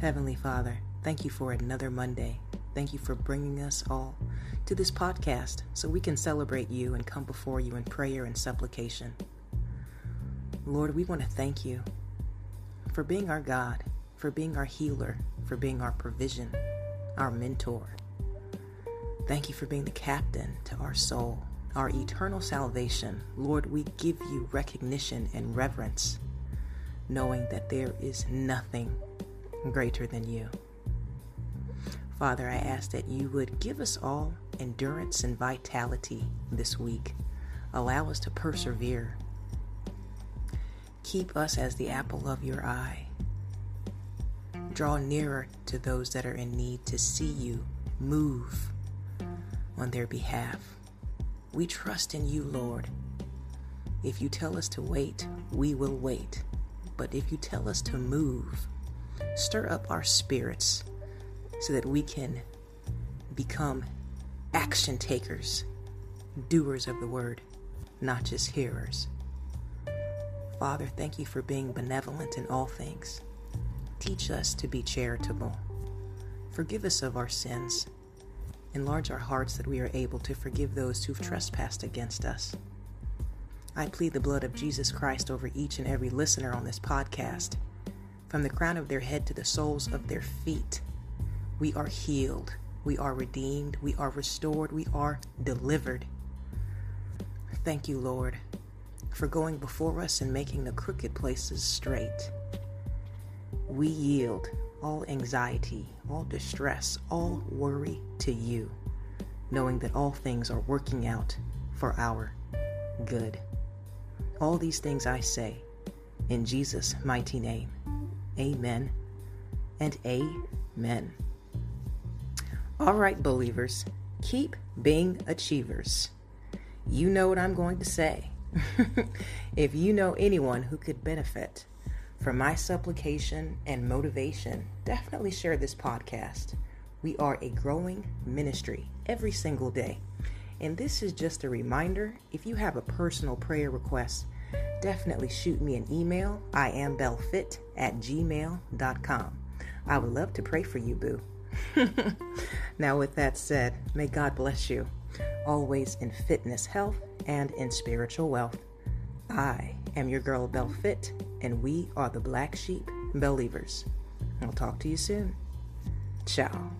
Heavenly Father, thank you for another Monday. Thank you for bringing us all to this podcast so we can celebrate you and come before you in prayer and supplication. Lord, we want to thank you for being our God, for being our healer, for being our provision, our mentor. Thank you for being the captain to our soul, our eternal salvation. Lord, we give you recognition and reverence, knowing that there is nothing greater than you. Father, I ask that you would give us all endurance and vitality this week. Allow us to persevere. Keep us as the apple of your eye. Draw nearer to those that are in need to see you move on their behalf. We trust in you, Lord. If you tell us to wait, we will wait. But if you tell us to move, stir up our spirits so that we can become action takers, doers of the word, not just hearers. Father, thank you for being benevolent in all things. Teach us to be charitable. Forgive us of our sins. Enlarge our hearts that we are able to forgive those who've trespassed against us. I plead the blood of Jesus Christ over each and every listener on this podcast, from the crown of their head to the soles of their feet. We are healed, we are redeemed, we are restored, we are delivered. Thank you, Lord, for going before us and making the crooked places straight. We yield all anxiety, all distress, all worry to you, knowing that all things are working out for our good. All these things I say in Jesus' mighty name. Amen and amen. All right, believers, keep being achievers. You know what I'm going to say. if you know anyone who could benefit from my supplication and motivation, definitely share this podcast. We are a growing ministry every single day. And this is just a reminder if you have a personal prayer request, definitely shoot me an email. I am bellfit at gmail.com. I would love to pray for you, boo. now, with that said, may God bless you, always in fitness, health, and in spiritual wealth. I am your girl Bell Fit, and we are the Black Sheep Believers. I'll talk to you soon. Ciao.